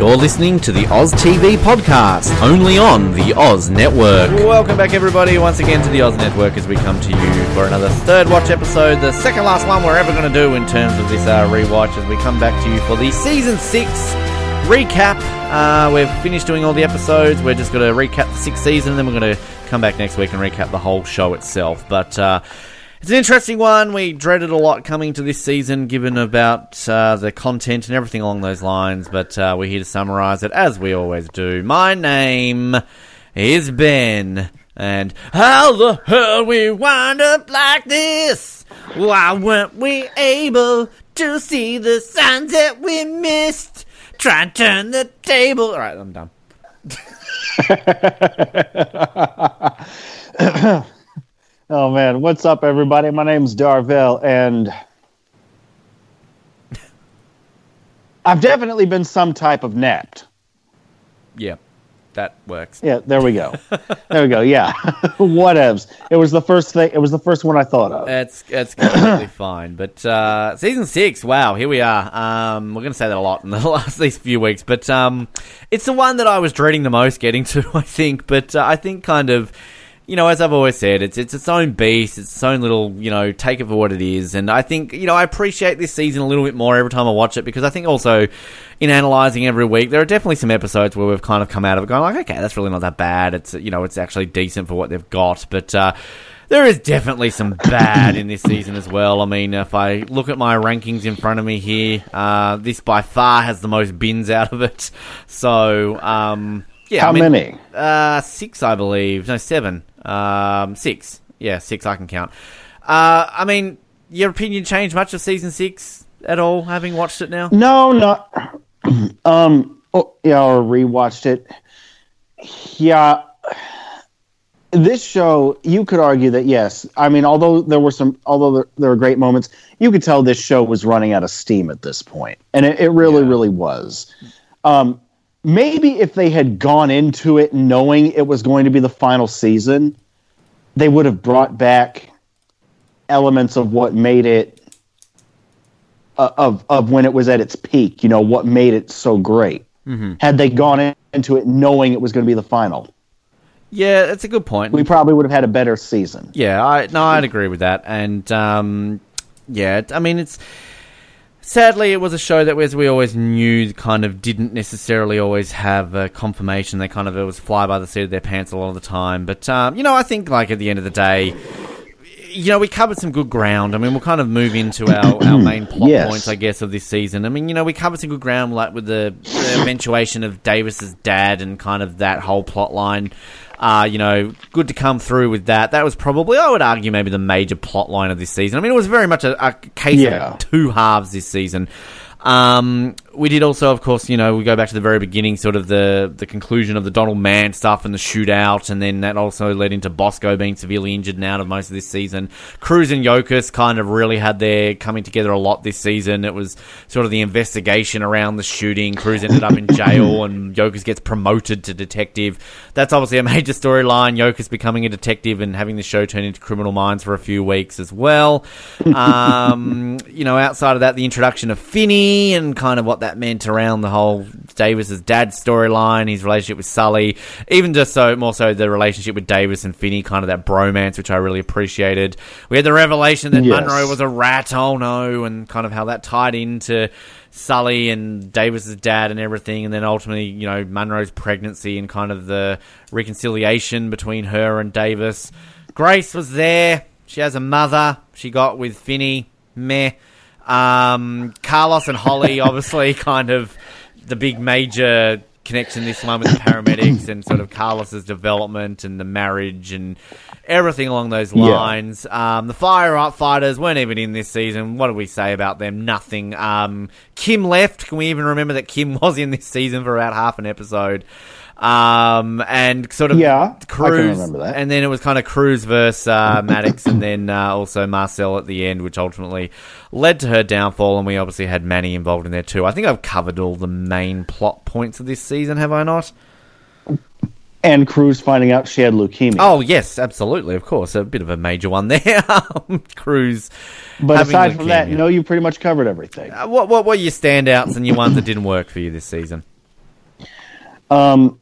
You're listening to the Oz TV podcast, only on the Oz Network. Welcome back, everybody, once again to the Oz Network as we come to you for another third watch episode, the second last one we're ever going to do in terms of this uh, rewatch as we come back to you for the season six recap. Uh, we've finished doing all the episodes. We're just going to recap the sixth season, and then we're going to come back next week and recap the whole show itself. But uh, it's an interesting one. We dreaded a lot coming to this season, given about uh, the content and everything along those lines. But uh, we're here to summarise it as we always do. My name is Ben, and how the hell we wind up like this? Why weren't we able to see the signs that we missed? Try and turn the table. All right, I'm done. Oh man, what's up, everybody? My name's Darvell, and I've definitely been some type of napped. Yeah, that works. Yeah, there we go. there we go. Yeah, whatevs. It was the first thing. It was the first one I thought of. That's that's completely fine. But uh, season six, wow, here we are. Um, we're going to say that a lot in the last these few weeks, but um, it's the one that I was dreading the most getting to. I think, but uh, I think kind of you know, as I've always said, it's it's its own beast, it's its own little, you know, take it for what it is. And I think, you know, I appreciate this season a little bit more every time I watch it because I think also in analysing every week, there are definitely some episodes where we've kind of come out of it going like, okay, that's really not that bad. It's you know, it's actually decent for what they've got, but. uh there is definitely some bad in this season as well. I mean, if I look at my rankings in front of me here, uh, this by far has the most bins out of it. So, um, yeah. How I mean, many? Uh, six, I believe. No, seven. Um, six. Yeah, six. I can count. Uh, I mean, your opinion changed much of season six at all, having watched it now? No, not. um. Oh, yeah, or rewatched it. Yeah. This show, you could argue that yes. I mean, although there were some, although there, there were great moments, you could tell this show was running out of steam at this point, and it, it really, Yeah. really was. Um, maybe if they had gone into it knowing it was going to be the final season, they would have brought back elements of what made it uh, of of when it was at its peak. You know what made it so great. Mm-hmm. Had they gone in- into it knowing it was going to be the final, Yeah, that's a good point. we probably would have had a better season. Yeah, I no, I'd agree with that. And um, yeah, I mean, it's sadly it was a show that, as we always knew, kind of didn't necessarily always have a confirmation. They kind of it was fly by the seat of their pants a lot of the time. But um, you know, I think like at the end of the day. You know, we covered some good ground. I mean, we'll kind of move into our, our main plot Yes. points, I guess, of this season. I mean, you know, we covered some good ground, like with the, the eventuation of Davis's dad and kind of that whole plot line. Uh, you know, good to come through with that. That was probably, I would argue, maybe the major plot line of this season. I mean, it was very much a, a case Yeah. of two halves this season. Um, we did also, of course, you know, we go back to the very beginning, sort of the the conclusion of the Donald Mann stuff and the shootout, and then that also led into Bosco being severely injured and out of most of this season. Cruz and Yokas kind of really had their coming together a lot this season. It was sort of the investigation around the shooting. Cruz ended up in jail, and Yokas gets promoted to detective. That's obviously a major storyline. Yokas becoming a detective and having the show turn into Criminal Minds for a few weeks as well. Um, you know, outside of that, the introduction of Finney and kind of what that meant around the whole Davis's dad storyline, his relationship with Sully, even just so more so the relationship with Davis and Finney, kind of that bromance, which I really appreciated. We had the revelation that Yes. Monroe was a rat, oh no, and kind of how that tied into Sully and Davis's dad and everything, and then ultimately, you know, Monroe's pregnancy and kind of the reconciliation between her and Davis. Grace was there. She has a mother. She got with Finney. Meh. Um, Carlos and Holly, obviously, kind of the big major connection this one with the paramedics and sort of Carlos's development and the marriage and everything along those Yeah. lines. Um, the fire fighters weren't even in this season. What do we say about them? Nothing. Um, Kim left. Can we even remember that Kim was in this season for about half an episode? Um, and sort of Yeah, I can Cruz, remember that. and then it was kind of Cruz versus uh, Maddox, and then uh, also Marcel at the end, which ultimately led to her downfall. And we obviously had Manny involved in there too. I think I've covered all the main plot points of this season, have I not? And Cruz finding out she had leukemia. Oh yes, absolutely, of course, a bit of a major one there. Um, Cruz, but aside from that, leukemia. no, you pretty much covered everything. Uh, what what were your standouts and your ones that didn't work for you this season? Um,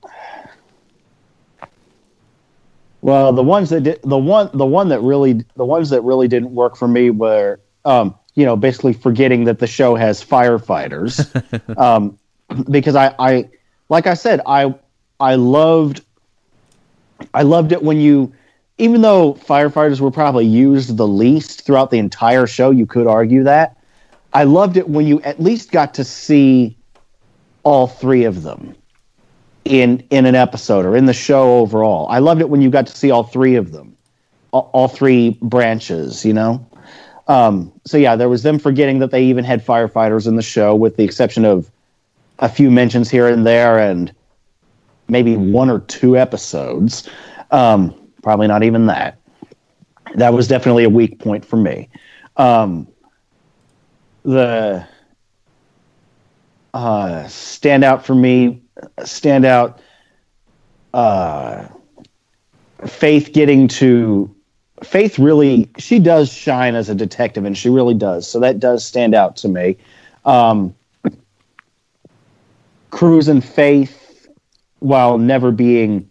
well, the ones that did, the one the one that really the ones that really didn't work for me were um, you know basically forgetting that the show has firefighters. Um, because I, I like I said I I loved I loved it when you even though firefighters were probably used the least throughout the entire show you could argue that I loved it when you at least got to see all three of them in in an episode or in the show overall. I loved it when you got to see all three of them, all, all three branches. You know, um, so yeah, there was them forgetting that they even had firefighters in the show, with the exception of a few mentions here and there, and maybe one or two episodes. Um, probably not even that. That was definitely a weak point for me. Um, the uh, standout for me, standout uh, Faith getting to Faith really she does shine as a detective, and she really does. So that does stand out to me. Um, Cruz and Faith, while never being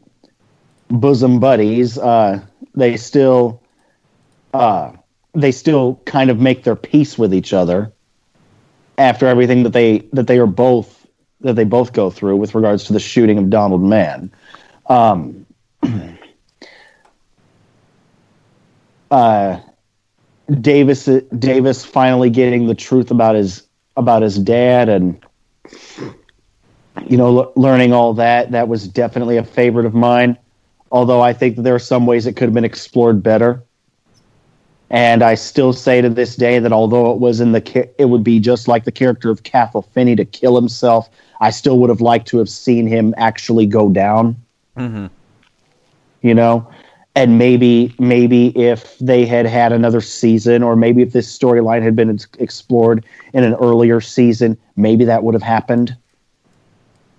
bosom buddies, uh, they still uh, they still kind of make their peace with each other after everything that they that they are both that they both go through with regards to the shooting of Donald Mann. Um, uh, Davis Davis finally getting the truth about his about his dad and you know l- learning all that that was definitely a favorite of mine although I think that there are some ways it could have been explored better and I still say to this day that although it was in the it would be just like the character of Cathal Finney to kill himself, I still would have liked to have seen him actually go down. Mm-hmm. You know, and maybe maybe if they had had another season, or maybe if this storyline had been explored in an earlier season, maybe that would have happened,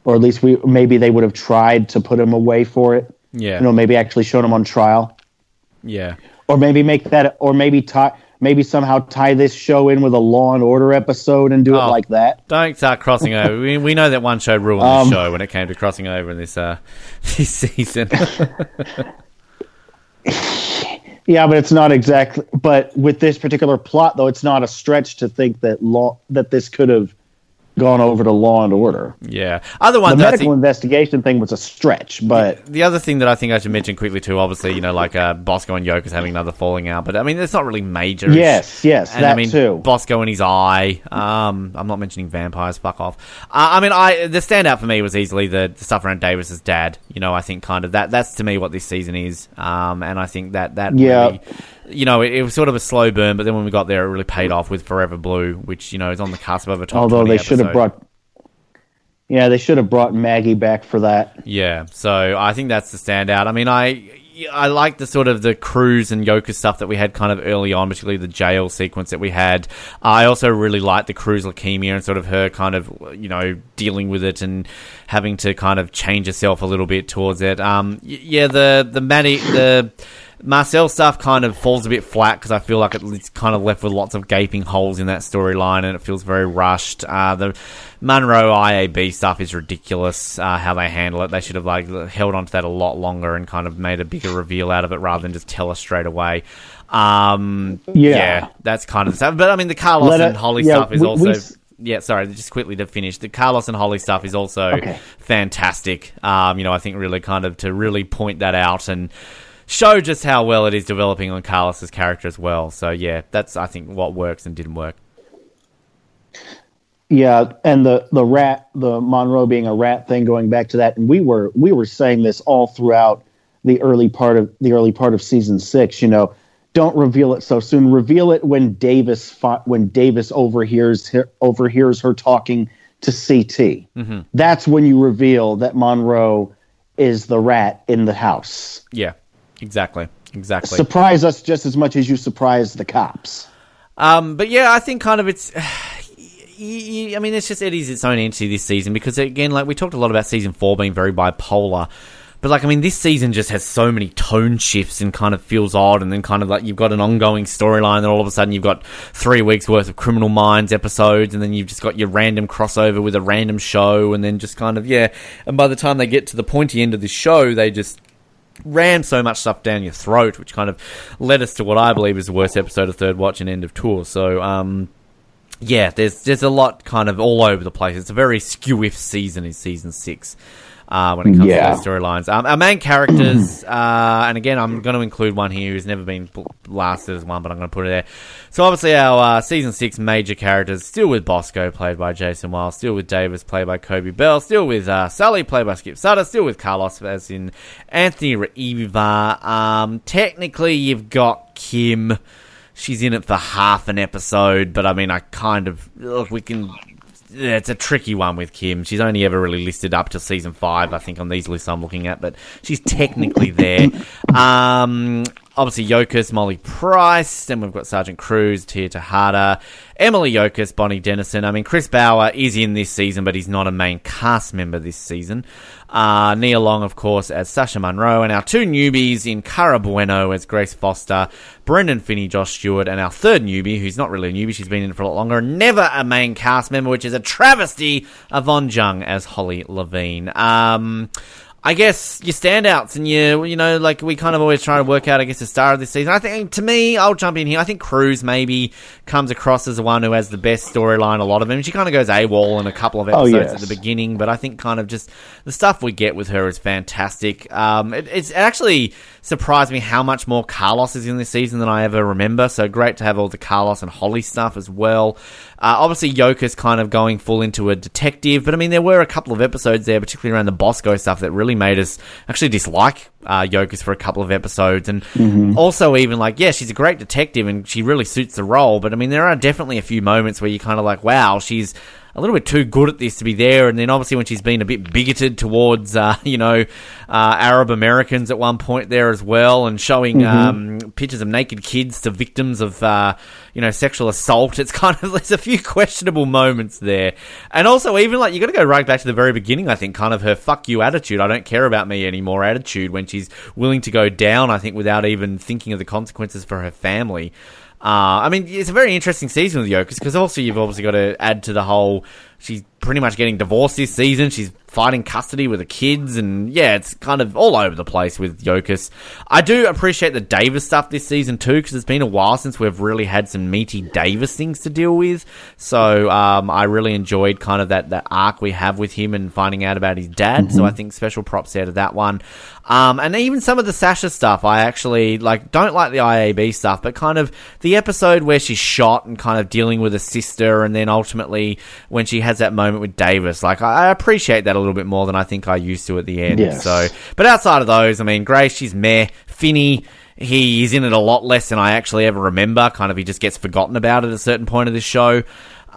or at least we maybe they would have tried to put him away for it. Yeah, you know, maybe actually shown him on trial. Yeah or maybe make that, or maybe tie, maybe somehow tie this show in with a Law and Order episode and do oh, it like that. Don't start crossing over. we, we know that one show ruined um, the show when it came to crossing over in this uh, this season. yeah, but it's not exactly. But with this particular plot, though, it's not a stretch to think that law that this could have gone over to Law and Order. Yeah. Other one, the medical think, investigation thing was a stretch, but the, the, other thing that I think I should mention quickly too, obviously, you know, like uh, Bosco and Yokas having another falling out, but I mean, it's not really major. Yes, yes, and, that I mean, too. Bosco and his eye. Um, I'm not mentioning vampires. Fuck off. Uh, I mean, I the standout for me was easily the, the, stuff around Davis's dad. You know, I think kind of that. That's to me what this season is. Um, and I think that that yeah. Really, you know, it, it, was sort of a slow burn, but then when we got there, it really paid off with Forever Blue, which you know is on the cusp of a top. Although they episode. should have brought yeah, they should have brought Maggie back for that. Yeah, so I think that's the standout. I mean, I I like the sort of the Cruz and Yoka stuff that we had kind of early on, particularly the jail sequence that we had. I also really liked the Cruz leukemia and sort of her kind of you know dealing with it and having to kind of change herself a little bit towards it. Um, yeah, the the Maddie the Marcel stuff kind of falls a bit flat because I feel like it's kind of left with lots of gaping holes in that storyline and it feels very rushed. Uh, the Monroe IAB stuff is ridiculous. Uh, how they handle it, they should have like held on to that a lot longer and kind of made a bigger reveal out of it rather than just tell us straight away. Um, yeah. yeah. that's kind of stuff. But I mean, the Carlos Let and it, Holly yeah, stuff is we, also. We, yeah, sorry, just quickly to finish. The Carlos and Holly stuff is also okay. fantastic. Um, you know, I think really kind of to really point that out and show just how well it is developing on Carlos's character as well. So yeah, that's I think what works and didn't work. Yeah, and the the rat, the Monroe being a rat thing, going back to that, and we were we were saying this all throughout the early part of the early part of season six. You know, don't reveal it so soon. Reveal it when Davis fought, when Davis overhears her, overhears her talking to CT. Mm-hmm. That's when you reveal that Monroe is the rat in the house. Yeah, exactly, exactly. Surprise us just as much as you surprise the cops. Um, but yeah, I think kind of it's I mean, it's just it is its own entity this season because, again, like we talked a lot about season four being very bipolar. But like, I mean, this season just has so many tone shifts and kind of feels odd, and then kind of like you've got an ongoing storyline, and all of a sudden you've got three weeks worth of Criminal Minds episodes, and then you've just got your random crossover with a random show, and then just kind of yeah. And by the time they get to the pointy end of this show, they just ram so much stuff down your throat, which kind of led us to what I believe is the worst episode of Third Watch and End of Tour. So, um, yeah, there's there's a lot kind of all over the place. It's a very skew season in season six uh, when it comes yeah. to those storylines. Um, our main characters, uh, and again, I'm going to include one here who's never been blasted as one, but I'm going to put it there. So obviously, our uh, season six major characters still with Bosco, played by Jason Wiles, still with Davis, played by Coby Bell, still with uh, Sally, played by Skipp Sudduth, still with Carlos, as in Anthony Ruivivar. Um, technically, you've got Kim she's in it for half an episode, but I mean, I kind of look, we can yeah, it's a tricky one with Kim. She's only ever really listed up to season five, I think, on these lists I'm looking at, but she's technically there. Um, obviously, Yokas, Molly Price. Then we've got Sergeant Cruz, Tia Texada, Emily Yokas, Bonnie Dennison. I mean, Chris Bauer is in this season, but he's not a main cast member this season. Uh, Nia Long, of course, as Sasha Monroe, and our two newbies in Cara Buono as Grace Foster, Brendan Finney, Josh Stewart, and our third newbie, who's not really a newbie, she's been in for a lot longer, and never a main cast member, which is a travesty, Yvonne Jung as Holly Levine. Um, I guess your standouts and your, you know, like we kind of always try to work out, I guess, the star of this season. I think, to me, I'll jump in here. I think Cruz maybe comes across as the one who has the best storyline, a lot of them. She kind of goes AWOL in a couple of oh, episodes oh, yes. at the beginning, but I think kind of just the stuff we get with her is fantastic. Um, it, it's actually surprised me how much more Carlos is in this season than I ever remember. So great to have all the Carlos and Holly stuff as well. Uh, obviously, Yokas kind of going full into a detective, but I mean, there were a couple of episodes there, particularly around the Bosco stuff, that really made us actually dislike uh, for a couple of episodes. And mm-hmm. also, even like, yeah, she's a great detective and she really suits the role, but I mean, there are definitely a few moments where you're kind of like, wow, she's a little bit too good at this to be there. And then obviously when she's been a bit bigoted towards, uh, you know, uh, Arab Americans at one point there as well, and showing mm-hmm. um, pictures of naked kids to victims of, uh, you know, sexual assault. It's kind of there's a few questionable moments there, and also even like you got to go right back to the very beginning. I think kind of her "fuck you" attitude. I don't care about me anymore attitude when she's willing to go down. I think without even thinking of the consequences for her family. Uh, I mean, it's a very interesting season with Yokas because also you've obviously got to add to the whole. She's pretty much getting divorced this season. She's fighting custody with the kids, and yeah, it's kind of all over the place with Yokas. I do appreciate the Davis stuff this season too, because it's been a while since we've really had some meaty Davis things to deal with. So um, I really enjoyed kind of that that arc we have with him and finding out about his dad. Mm-hmm. So I think special props there to that one. Um, and even some of the Sasha stuff, I actually like. Don't like the IAB stuff, but kind of the episode where she's shot and kind of dealing with a sister, and then ultimately when she has that moment with Davis, like I, I appreciate that a little bit more than I think I used to at the end. Yes. So, but outside of those, I mean, Grace, she's meh. Finney, he is in it a lot less than I actually ever remember. Kind of, he just gets forgotten about at a certain point of the show.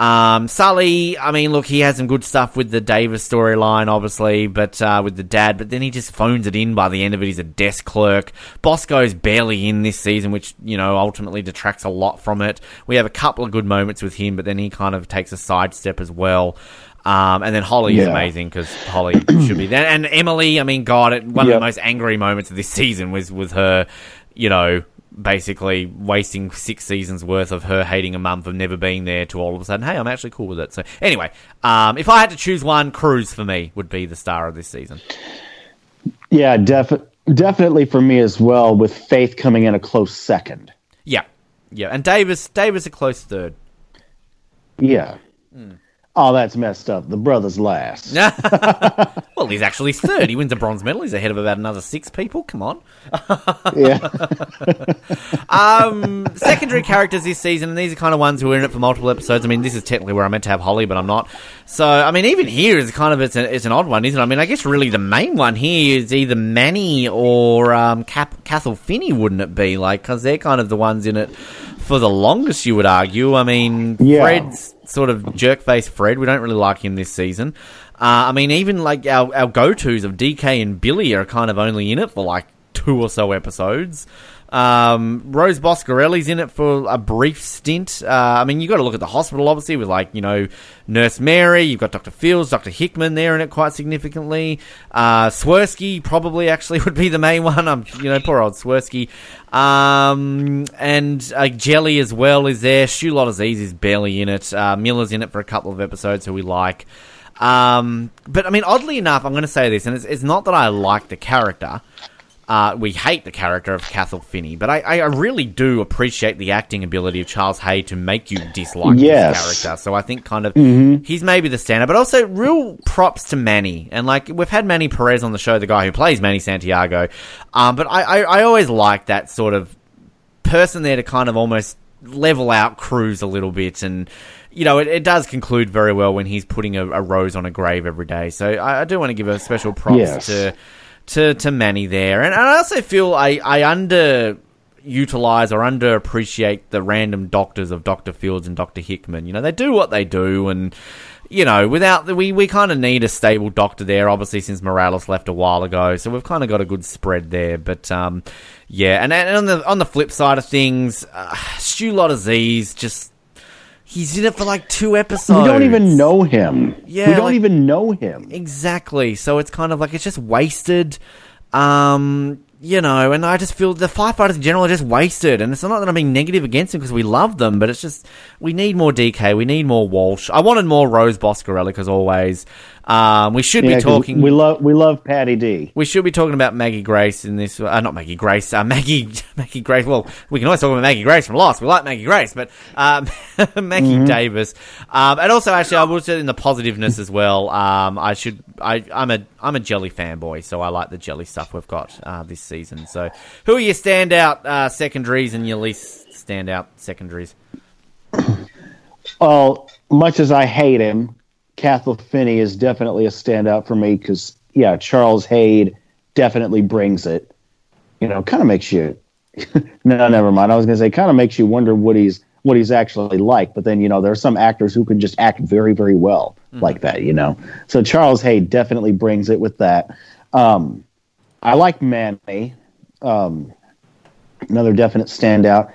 Um, Sully, I mean, look, he has some good stuff with the Davis storyline, obviously, but uh, with the dad, but then he just phones it in by the end of it. He's a desk clerk. Bosco's barely in this season, which, you know, ultimately detracts a lot from it. We have a couple of good moments with him, but then he kind of takes a sidestep as well. Um, and then Holly yeah. is amazing because Holly should be there. And Emily, I mean, God, one yep. of the most angry moments of this season was with her, you know, basically wasting six seasons worth of her hating a mum for never being there to all of a sudden, hey, I'm actually cool with it. So anyway, um, if I had to choose one, Cruz for me would be the star of this season. Yeah, def- definitely for me as well, with Faith coming in a close second. Yeah, yeah, and Davis, Davis a close third. Yeah. Mm. Oh, that's messed up. The brother's last. well, he's actually third. He wins a bronze medal. He's ahead of about another six people. Come on. yeah. um, secondary characters this season, and these are kind of ones who are in it for multiple episodes. I mean, this is technically where I meant to have Holly, but I'm not. So, I mean, even here is kind of it's, a, it's an odd one, isn't it? I mean, I guess really the main one here is either Manny or um, Cap- Cathal Finney, wouldn't it be? Like, because they're kind of the ones in it for the longest, you would argue. I mean, yeah. Fred's sort of jerk face Fred. We don't really like him this season. Uh, I mean, even like our, our go tos of DK and Billy are kind of only in it for like two or so episodes. Um, Rose Boscarelli's in it for a brief stint. Uh, I mean, you've got to look at the hospital, obviously, with like you know Nurse Mary. You've got Doctor Fields, Doctor Hickman there in it quite significantly. Uh, Swersky probably actually would be the main one. I'm you know poor old Swersky. Um, and uh, Jelly as well is there. Stu Aziz is barely in it. Uh, Miller's in it for a couple of episodes, who we like. Um, but I mean, oddly enough, I'm going to say this, and it's, it's not that I like the character. Uh, we hate the character of Cathal Finney, but I, I, really do appreciate the acting ability of Charles Haid to make you dislike yes. his character. So I think kind of mm-hmm. he's maybe the standard, but also real props to Manny. And like we've had Manny Perez on the show, the guy who plays Manny Santiago. Um, but I, I, I always like that sort of person there to kind of almost level out Cruz a little bit and you know, it, it, does conclude very well when he's putting a, a, rose on a grave every day. So I, I do want to give a special props yes. to to to Manny there, and, and I also feel I I under utilize or underappreciate the random doctors of Doctor Fields and Doctor Hickman. You know, they do what they do, and you know, without the, we we kind of need a stable doctor there. Obviously, since Morales left a while ago, so we've kind of got a good spread there. But um, yeah, and, and on the on the flip side of things, uh, Stu Aziz just He's in it for like two episodes. We don't even know him. Yeah, we don't like, even know him. Exactly. So it's kind of like it's just wasted. Um, you know, and I just feel the firefighters in general are just wasted. And it's not that I'm being negative against them because we love them, but it's just we need more DK, we need more Walsh. I wanted more Rose Boscarelli because always. Um, we should yeah, be talking. We love we love Patty D. We should be talking about Maggie Grace in this. Uh, not Maggie Grace. Uh, Maggie Maggie Grace. Well, we can always talk about Maggie Grace from Lost. We like Maggie Grace, but um, Maggie mm-hmm. Davis. Um, and also, actually, I will say in the positiveness as well. Um, I should. I, I'm a I'm a Jelly fanboy, so I like the Jelly stuff we've got uh, this season. So, who are your standout uh, secondaries and your least standout secondaries? Well, much as I hate him, Cathal Finney is definitely a standout for me because yeah, Charles Haid definitely brings it. You know, kind of makes you. no, never mind. I was going to say, kind of makes you wonder what he's what he's actually like. But then you know, there are some actors who can just act very, very well mm-hmm. like that. You know, so Charles Haid definitely brings it with that. Um, I like Manny. Um, another definite standout.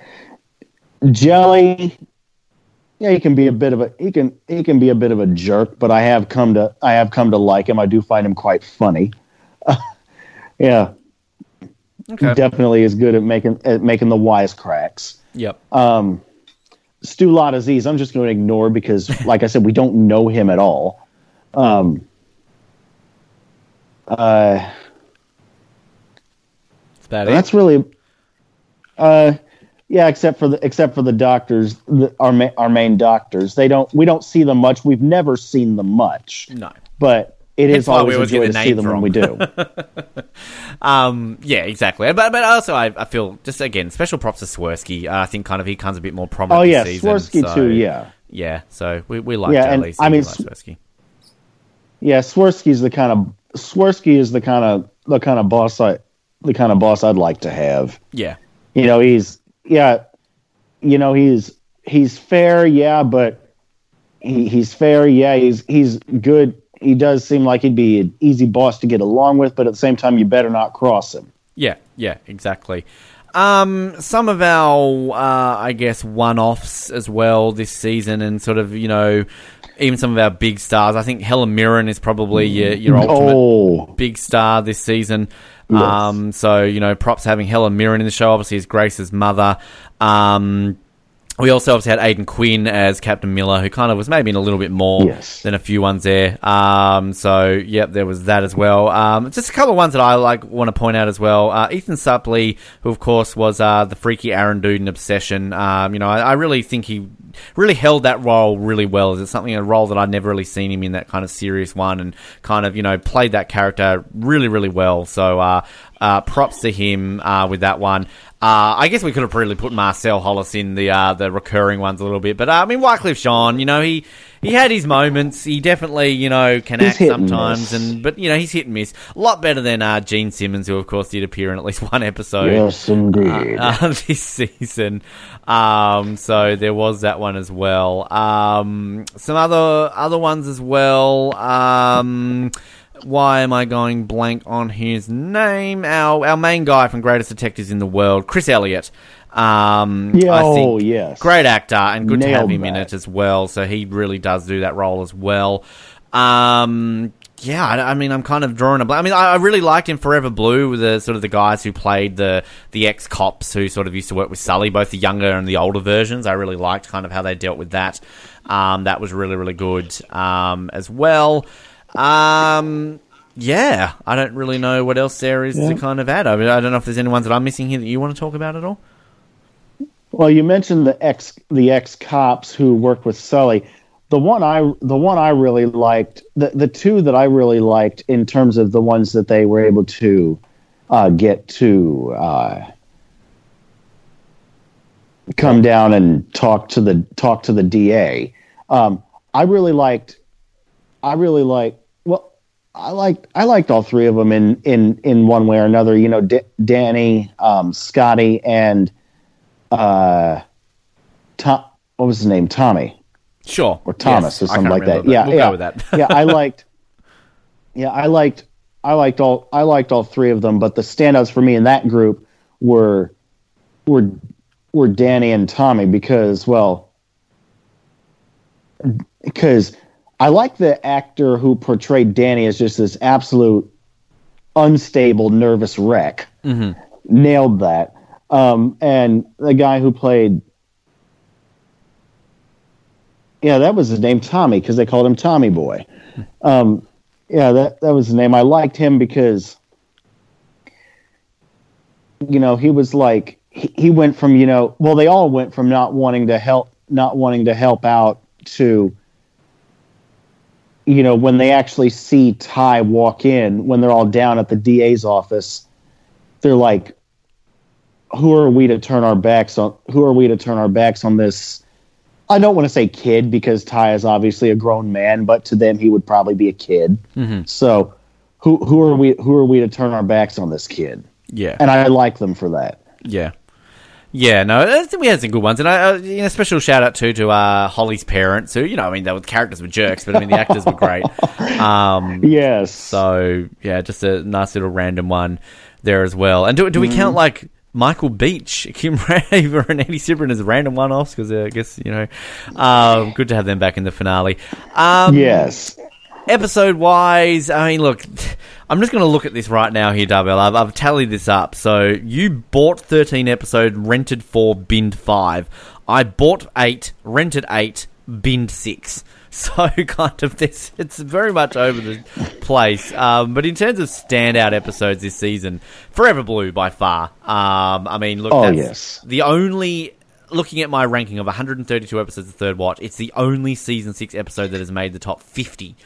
Jelly yeah, he can be a bit of a he can he can be a bit of a jerk, but I have come to I have come to like him. I do find him quite funny. Uh, yeah, okay. definitely is good at making at making the wisecracks. Yep. Um, Stu Aziz, I'm just going to ignore because, like I said, we don't know him at all. Um, uh, that that's really. Uh, yeah, except for the except for the doctors, the, our ma- our main doctors. They don't. We don't see them much. We've never seen them much. No, but it is always a joy to see them when we do. um, yeah, exactly. But but also I, I feel just again special props to Swersky. Uh, I think kind of he comes a bit more prominent. Oh yeah, season, Swersky so, too. Yeah, yeah. So we we like yeah, and, I mean like Swersky. Yeah, Swersky's the kind of Swersky is the kind of the kind of boss I the kind of boss I'd like to have. Yeah, you know he's yeah, you know he's he's fair, yeah, but he, he's fair, yeah, he's he's good. He does seem like he'd be an easy boss to get along with, but at the same time, you better not cross him. Yeah, yeah, exactly. Um, some of our, uh, I guess, one-offs as well this season, and sort of, you know, even some of our big stars. I think Helen Mirren is probably your, your ultimate oh. big star this season. Um, so you know, props having Helen Mirren in the show. Obviously, as Grace's mother. Um, we also obviously had Aidan Quinn as Captain Miller, who kind of was maybe in a little bit more yes. than a few ones there. Um, so yep, there was that as well. Um, just a couple of ones that I like want to point out as well. Uh, Ethan Suplee, who of course was uh, the freaky Aaron Duden obsession. Um, you know, I, I, really think he really held that role really well. Is it something a role that I'd never really seen him in that kind of serious one, and kind of you know played that character really really well. So uh, uh, props to him uh, with that one. Uh, I guess we could have really put Marcel Hollis in the uh, the recurring ones a little bit, but uh, I mean Wyclef Jean, you know, he he had his moments. He definitely, you know, can he's act sometimes, and, and, but you know, he's hit and miss. A lot better than uh, Gene Simmons, who of course did appear in at least one episode. Yes, indeed. Uh, this season. Um, so there was that one as well. Um, some other other ones as well. Um, why am I going blank on his name? Our our main guy from Greatest Detectives in the World, Chris Elliott. Um, yeah, I think oh yes, great actor and good Nailed to have him that. in it as well. So he really does do that role as well. Um, yeah, I, I, mean, I'm kind of drawing a. I mean, I, mean I, really liked in Forever Blue, the sort of the guys who played the the ex cops who sort of used to work with Sully, both the younger and the older versions. I really liked kind of how they dealt with that. Um, that was really really good um, as well. Um, yeah, I don't really know what else there is yeah. to kind of add. I, mean, I don't know if there's any ones that I'm missing here that you want to talk about at all. Well, you mentioned the ex the ex cops who worked with Sully. The one I the one I really liked the the two that I really liked in terms of the ones that they were able to uh, get to uh, come down and talk to the talk to the DA. Um, I really liked. I really liked. I liked. I liked all three of them in in in one way or another. You know, D- Danny, um, Scotty, and uh, Tom. What was his name? Tommy. Sure. Or Thomas yes, or something like that. that. Yeah, we'll yeah. That. yeah, I liked. Yeah, I liked. I liked all. I liked all three of them, but the standouts for me in that group were were were Danny and Tommy because, well, because I like the actor who portrayed Danny as just this absolute unstable, nervous wreck. Mm-hmm. Nailed that. Um, and the guy who played yeah, that was his name, Tommy, because they called him Tommy Boy. Um, yeah, that that was his name. I liked him because, you know, he was like he, he went from you know, well, they all went from not wanting to help, not wanting to help out to, you know, when they actually see Ty walk in, when they're all down at the DA's office, they're like, who are we to turn our backs on? Who are we to turn our backs on this? I don't want to say kid because Ty is obviously a grown man, but to them he would probably be a kid. Mm-hmm. So who who are we who are we to turn our backs on this kid? Yeah, and I like them for that. Yeah. Yeah, no, we had some good ones, and I, uh, you know, special shout out too to uh, Holly's parents, who you know, I mean, were characters were jerks, but I mean, the actors were great. Um, yes. So yeah, just a nice little random one there as well. And do do we mm. count like Michael Beach, Kim Raver, and Eddie Cibrian as random one offs because uh, I guess, you know, um, good to have them back in the finale. Um, yes. Episode wise, I mean, look, I'm just going to look at this right now here, Double. I've, I've tallied this up. So you bought 13 episodes, rented 4, binned 5. I bought 8, rented 8, binned 6. So kind of this, it's very much over the place. Um, but in terms of standout episodes this season, Forever Blue by far. Um, I mean, look, oh, yes. the only looking at my ranking of 132 episodes of Third Watch, it's the only season six episode that has made the top 50.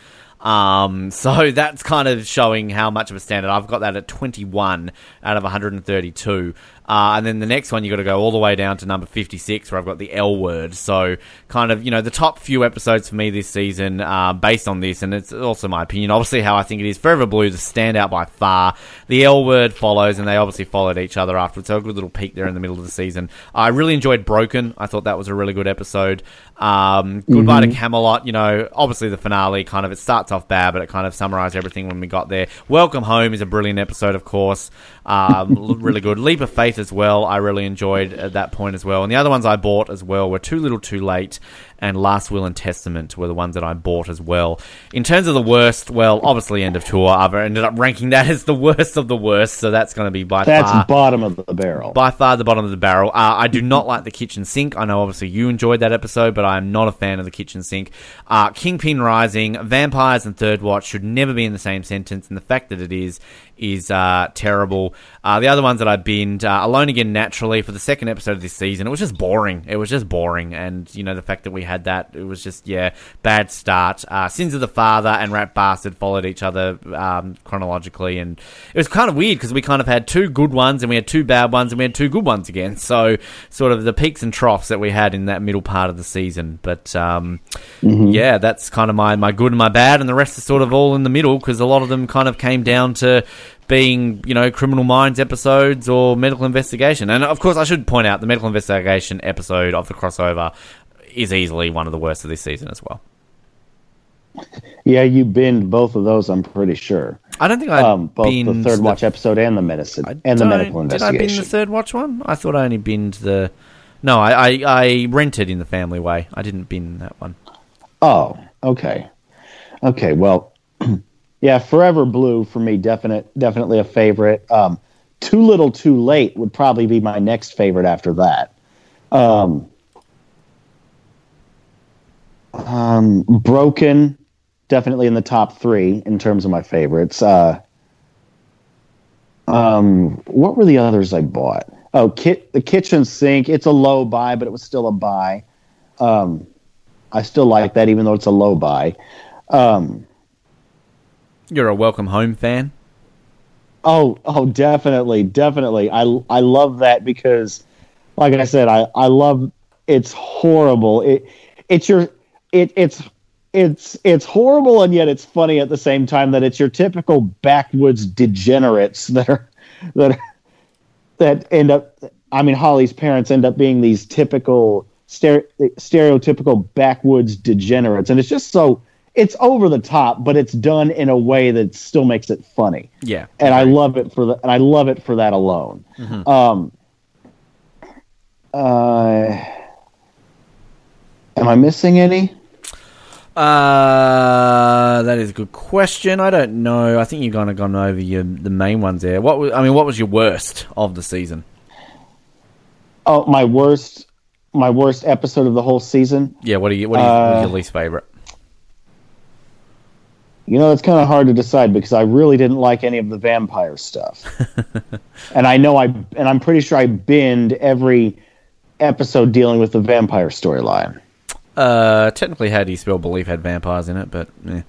Um, so that's kind of showing how much of a standard. I've got that at 21 out of 132. Uh, and then the next one, you've got to go all the way down to number 56, where I've got the L word. So, kind of, you know, the top few episodes for me this season, uh, based on this, and it's also my opinion, obviously, how I think it is. Forever Blue, the standout by far. The L word follows, and they obviously followed each other afterwards. So, a good little peak there in the middle of the season. I really enjoyed Broken. I thought that was a really good episode. Um, Goodbye mm-hmm. to Camelot, you know, obviously the finale kind of, it starts off bad, but it kind of summarized everything when we got there. Welcome Home is a brilliant episode, of course. Um, really good. Leap of Faith as well. I really enjoyed at that point as well. And the other ones I bought as well were Too Little Too Late and Last Will and Testament were the ones that I bought as well. In terms of the worst, well, obviously End of Tour. I've ended up ranking that as the worst of the worst, so that's going to be by that's far... That's bottom of the barrel. By far the bottom of the barrel. Uh, I do not like the kitchen sink. I know obviously you enjoyed that episode, but I am not a fan of the kitchen sink. Uh, Kingpin Rising, Vampires and Third Watch should never be in the same sentence, and the fact that it is is uh, terrible. Uh, the other ones that I binned, uh, Alone Again Naturally for the second episode of this season, it was just boring. It was just boring, and you know the fact that we had that, it was just yeah, bad start. Uh, Sins of the Father and Rat Bastard followed each other um, chronologically, and it was kind of weird because we kind of had two good ones and we had two bad ones and we had two good ones again. So sort of the peaks and troughs that we had in that middle part of the season. But um, mm-hmm. yeah, that's kind of my my good and my bad, and the rest is sort of all in the middle because a lot of them kind of came down to being, you know, Criminal Minds episodes or Medical Investigation. And of course, I should point out the Medical Investigation episode of the crossover is easily one of the worst of this season as well. Yeah, you binned both of those. I'm pretty sure. I don't think I um, both the third watch episode and the medicine I and the medical Did I investigation. bin the third watch one? I thought I only binned the. No, I, I, I rented in the family way. I didn't bin that one. Oh, okay, okay. Well, yeah, Forever Blue for me, definite, definitely a favorite. Um, Too Little, Too Late would probably be my next favorite after that. Um, um, Broken, definitely in the top three in terms of my favorites. Uh, um, what were the others I bought? Oh, the kitchen sink. It's a low buy, but it was still a buy. Um, I still like that, even though it's a low buy. Um, You're a Welcome Home fan. oh, oh, definitely, definitely. I I love that because, like I said, I I love. It's horrible. It it's your it it's it's it's horrible and yet it's funny at the same time that it's your typical backwoods degenerates that are that that end up. I mean, Holly's parents end up being these typical stere- stereotypical backwoods degenerates, and it's just so it's over the top, but it's done in a way that still makes it funny Yeah. and I love it for the and I love it for that alone. Um, uh, am I missing any? Uh, that is a good question. I don't know. I think you've kind of gone over your the main ones there. What was, I mean, what was your worst of the season? Oh, my worst, my worst episode of the whole season. Yeah. What are you? What, are you, what Uh, your least favorite? You know, it's kind of hard to decide because I really didn't like any of the vampire stuff, and I know I and I'm pretty sure I binned every episode dealing with the vampire storyline. Uh, technically, how do you spell belief had vampires in it? But eh.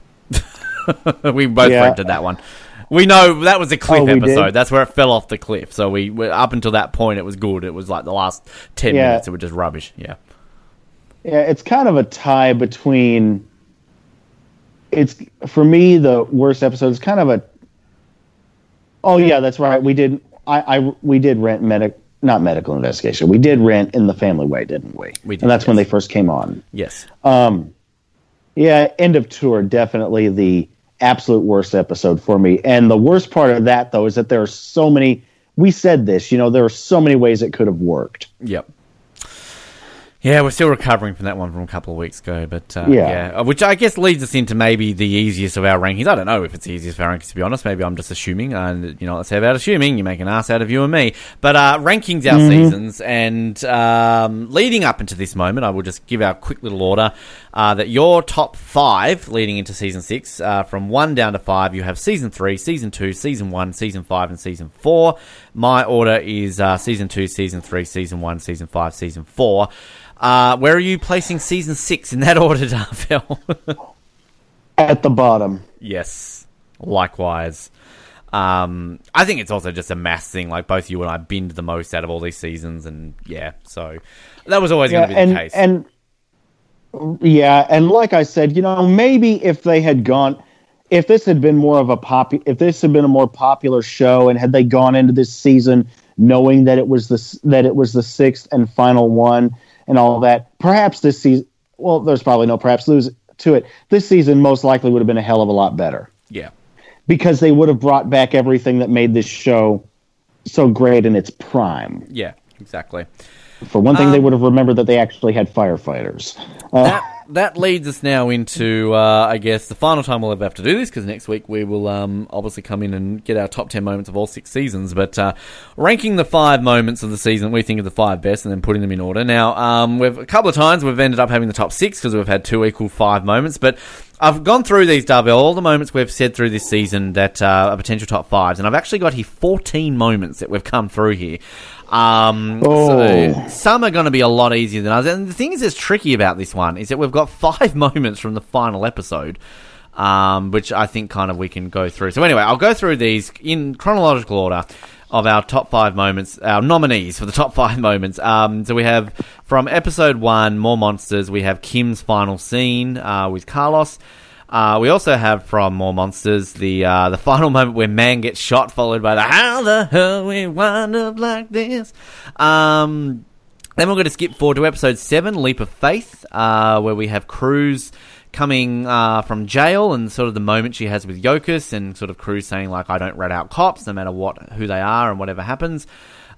we both Yeah. rented that one. We know that was a cliff Oh, episode. That's where it fell off the cliff. So we we- up until that point, it was good. It was like the last ten Yeah. minutes, it was just rubbish. Yeah. Yeah, it's kind of a tie between. It's for me the worst episode is kind of a. Oh yeah, that's right. We did. I, I we did rent medic not medical investigation. We did rent in the family way, didn't we? We did, and that's when they first came on. Yes. Um, yeah, end of tour definitely the absolute worst episode for me. And the worst part of that though is that there are so many. We said this, you know, there are so many ways it could have worked. Yep. Yeah, we're still recovering from that one from a couple of weeks ago, but uh, Yeah. yeah. uh, which I guess leads us into maybe the easiest of our rankings. I don't know if it's the easiest of our rankings to be honest. Maybe I'm just assuming, and you know, let's say about assuming. You make an ass out of you and me, but uh, rankings our seasons and um, leading up into this moment, I will just give our quick little order uh, that your top five leading into season six, uh, from one down to five, you have season three, season two, season one, season five, and season four. My order is uh, season two, season three, season one, season five, season four. Uh, where are you placing season six in that order, Darvell? At the bottom. yes, likewise. Um, I think it's also just a mass thing. Like both you and I binned the most out of all these seasons, and yeah, so that was always going to be and the case. and yeah, and like I said, you know, maybe if they had gone, if this had been more of a pop, if this had been a more popular show, and had they gone into this season knowing that it was the that it was the sixth and final one and all that, perhaps this season. Well, there's probably no perhaps lose to it. This season most likely would have been a hell of a lot better yeah, because they would have brought back everything that made this show so great in its prime. yeah, exactly. For one thing, they Um, would have remembered that they actually had firefighters. Uh, that that leads us now into uh, I guess the final time we'll ever have to do this because next week we will um, obviously come in and get our top ten moments of all six seasons. But uh, ranking the five moments of the season we think of the five best and then putting them in order. Now um, we've a couple of times we've ended up having the top six because we've had two equal five moments, but. I've gone through these, Darvell, all the moments we've said through this season that uh, are potential top fives, and I've actually got here 14 moments that we've come through here. Um, Oh. so some are going to be a lot easier than others. And the thing is that's tricky about this one is that we've got five moments from the final episode, um, which I think kind of we can go through. So anyway, I'll go through these in chronological order of our top five moments, our nominees for the top five moments. Um, so we have from episode one, More Monsters, we have Kim's final scene uh, with Carlos. Uh, we also have from More Monsters the uh, the final moment where Mann gets shot, followed by the How the hell we wind up like this. Um, then we're going to skip forward to episode seven, Leap of Faith, uh, where we have Cruz coming uh, from jail and sort of the moment she has with Yokas and sort of Cruz saying like I don't rat out cops no matter what who they are and whatever happens.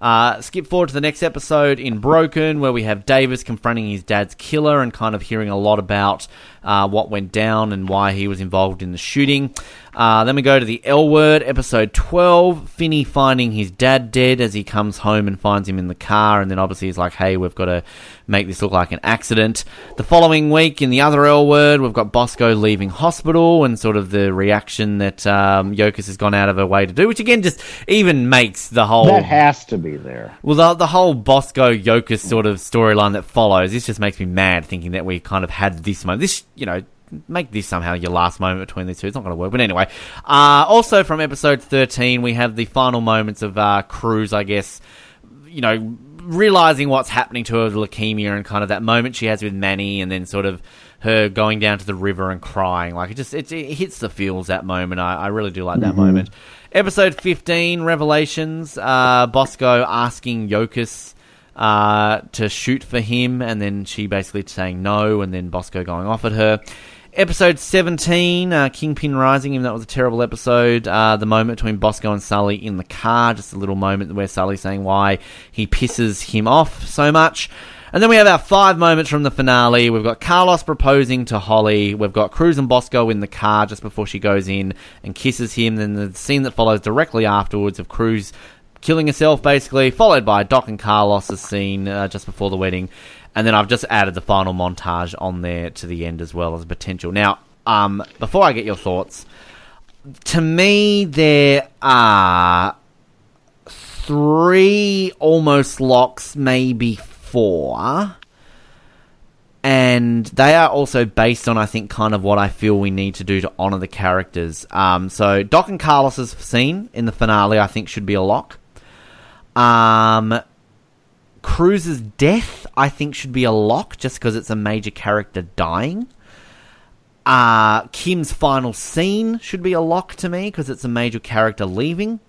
Uh, skip forward to the next episode in Broken, where we have Davis confronting his dad's killer and kind of hearing a lot about uh, what went down and why he was involved in the shooting. Uh, then we go to the L word, episode 12. Finney finding his dad dead as he comes home and finds him in the car, and then obviously he's like, hey, we've got to make this look like an accident. The following week, in the other L word, we've got Bosco leaving hospital and sort of the reaction that um, Yokas has gone out of her way to do, which again just even makes the whole. That has to be there. Well, the, the whole Bosco Yokas sort of storyline that follows, this just makes me mad thinking that we kind of had this moment. This, you know, make this somehow your last moment between these two. It's not going to work. But anyway, uh, also from episode 13, we have the final moments of uh, Cruz, I guess, you know, realizing what's happening to her with leukemia and kind of that moment she has with Manny and then sort of her going down to the river and crying. Like, it just it, it hits the feels that moment. I, I really do like that mm-hmm. moment. Episode 15, Revelations, uh, Bosco asking Yokas uh, to shoot for him, and then she basically saying no, and then Bosco going off at her. Episode 17, uh, Kingpin Rising, even though it was a terrible episode. Uh, the moment between Bosco and Sully in the car, just a little moment where Sully's saying why he pisses him off so much. And then we have our five moments from the finale. We've got Carlos proposing to Holly. We've got Cruz and Bosco in the car just before she goes in and kisses him. Then the scene that follows directly afterwards of Cruz killing herself, basically, followed by Doc and Carlos's scene uh, just before the wedding. And then I've just added the final montage on there to the end as well as potential. Now, um, before I get your thoughts, to me, there are three almost locks, maybe four. And they are also based on, I think, kind of what I feel we need to do to honor the characters. Um, so, Doc and Carlos's scene in the finale, I think, should be a lock. Um, Cruz's death, I think, should be a lock just because it's a major character dying. Uh, Kim's final scene should be a lock to me because it's a major character leaving.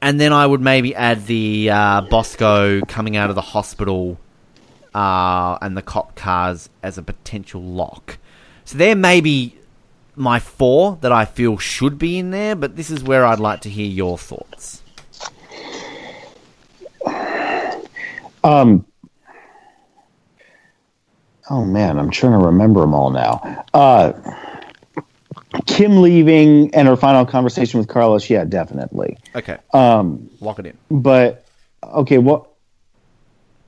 And then I would maybe add the uh, Bosco coming out of the hospital uh, and the cop cars as a potential lock. So there may be my four that I feel should be in there, but this is where I'd like to hear your thoughts. Um. Oh man, I'm trying to remember them all now. Uh, Kim leaving and her final conversation with Carlos. Yeah, definitely. Okay. Um, lock it in. But okay, what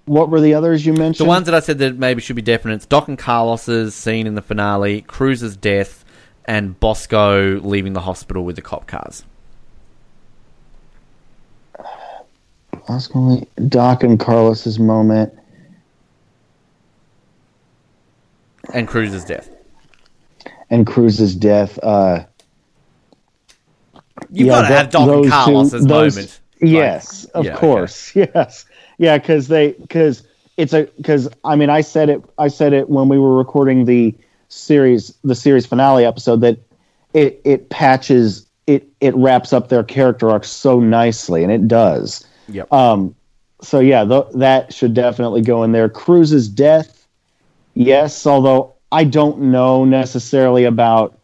what were the others you mentioned? The ones that I said that maybe should be definite. It's Doc and Carlos's scene in the finale, Cruz's death, and Bosco leaving the hospital with the cop cars. Oscar Doc and Carlos's moment. And Cruz's death. And Cruz's death. Uh, You've yeah, got to have Doc and Carlos's two, those, moment. Yes, like, of yeah, course. Okay. Yes. Yeah, because they because it's a because I mean I said it I said it when we were recording the series the series finale episode that it it patches it it wraps up their character arc so nicely and it does Yep. Um, so yeah, th- that should definitely go in there. Cruz's death, yes, although I don't know necessarily about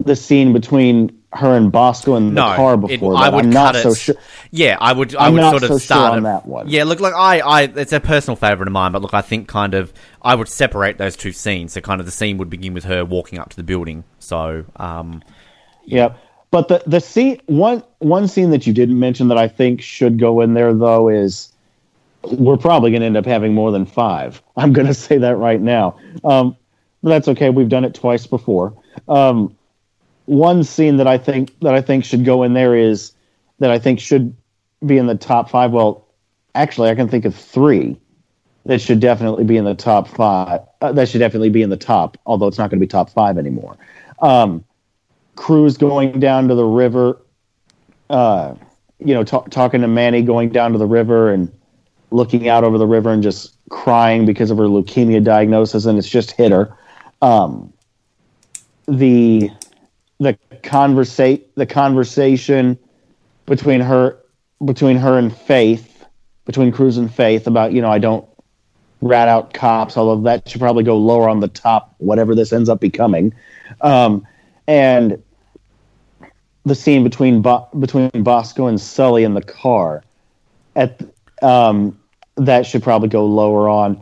the scene between her and Bosco in the no, car before. It, I would I'm not it. so sure. Yeah, I would. I I'm would sort of so start sure on that one. Yeah, look, like I, I, it's a personal favorite of mine, but look, I think kind of I would separate those two scenes. So kind of the scene would begin with her walking up to the building. So, um, yep. But the the scene one one scene that you didn't mention that I think should go in there though is we're probably going to end up having more than five. I'm going to say that right now. Um, but that's okay. We've done it twice before. Um, one scene that I think that I think should go in there is that I think should be in the top five. Well, actually, I can think of three that should definitely be in the top five. Uh, that should definitely be in the top, although it's not going to be top five anymore. Um, Cruz going down to the river, uh, you know, t- talking to Manny going down to the river and looking out over the river and just crying because of her leukemia diagnosis, and it's just hit her. Um, the the conversate the conversation between her between her and Faith, between Cruz and Faith about you know I don't rat out cops, although that should probably go lower on the top, whatever this ends up becoming. Um, and the scene between Bo- between Bosco and Sully in the car, at um, that should probably go lower on.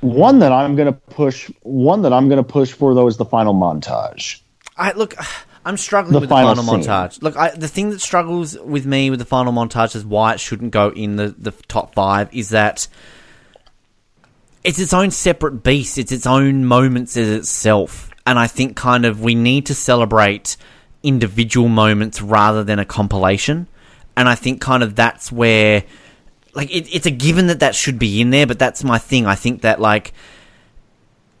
One that I'm going to push, one that I'm going to push for though is the final montage. I look. I'm struggling the with the final montage. Look, I, the thing that struggles with me with the final montage is why it shouldn't go in the, the top five is that it's its own separate beast. It's its own moments as itself. And I think kind of we need to celebrate individual moments rather than a compilation. And I think kind of that's where, like, it, it's a given that that should be in there, but that's my thing. I think that, like,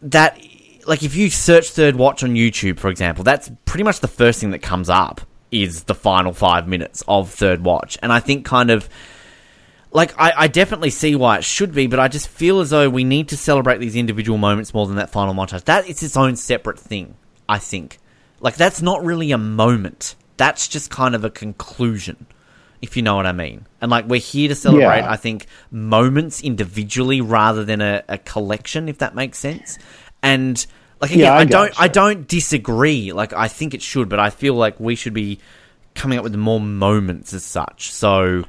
that, like, if you search Third Watch on YouTube, for example, that's pretty much the first thing that comes up is the final five minutes of Third Watch. And I think kind of like I, I, definitely see why it should be, but I just feel as though we need to celebrate these individual moments more than that final montage. That is its own separate thing, I think. Like that's not really a moment. That's just kind of a conclusion, if you know what I mean. And like we're here to celebrate, yeah. I think, moments individually rather than a, a, collection, if that makes sense. And like again, yeah, I, I don't I don't disagree. Like I think it should, but I feel like we should be coming up with more moments as such. So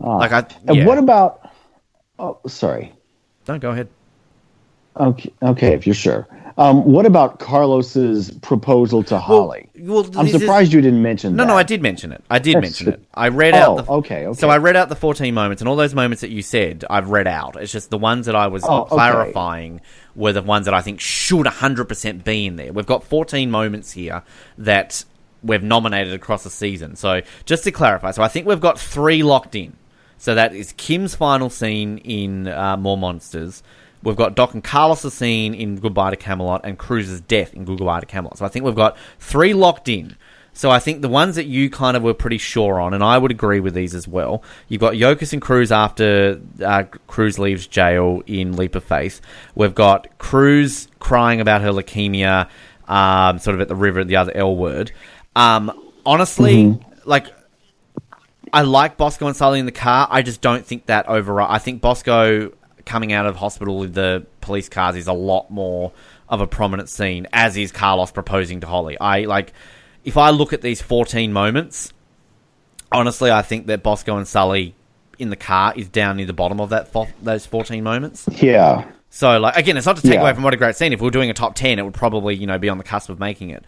uh, like I, yeah. And what about? Oh, sorry. Don't go ahead. Okay, okay, if you're sure. Um, what about Carlos's proposal to Holly? Well, well I'm surprised you didn't mention no, that. No, no, I did mention it. I did mention it. I read oh, out the okay, okay. So I read out the 14 moments, and all those moments that you said, I've read out. It's just the ones that I was oh, clarifying okay. were the ones that I think should 100% be in there. We've got 14 moments here that we've nominated across the season. So just to clarify, so I think we've got three locked in. So that is Kim's final scene in uh, More Monsters. We've got Doc and Carlos' scene in Goodbye to Camelot and Cruz's death in Goodbye to Camelot. So I think we've got three locked in. So I think the ones that you kind of were pretty sure on, and I would agree with these as well. You've got Yokas and Cruz after uh, Cruz leaves jail in Leap of Faith. We've got Cruz crying about her leukemia, um, sort of at the river, at the other L word. Um, honestly, mm-hmm. like I like Bosco and Sully in the car. I just don't think that overall. I think Bosco coming out of hospital with the police cars is a lot more of a prominent scene, as is Carlos proposing to Holly. I like if I look at these 14 moments, honestly, I think that Bosco and Sully in the car is down near the bottom of that fo- those 14 moments. Yeah. So, like, again, it's not to take yeah. away from what a great scene. If we are doing a top 10, it would probably, you know, be on the cusp of making it.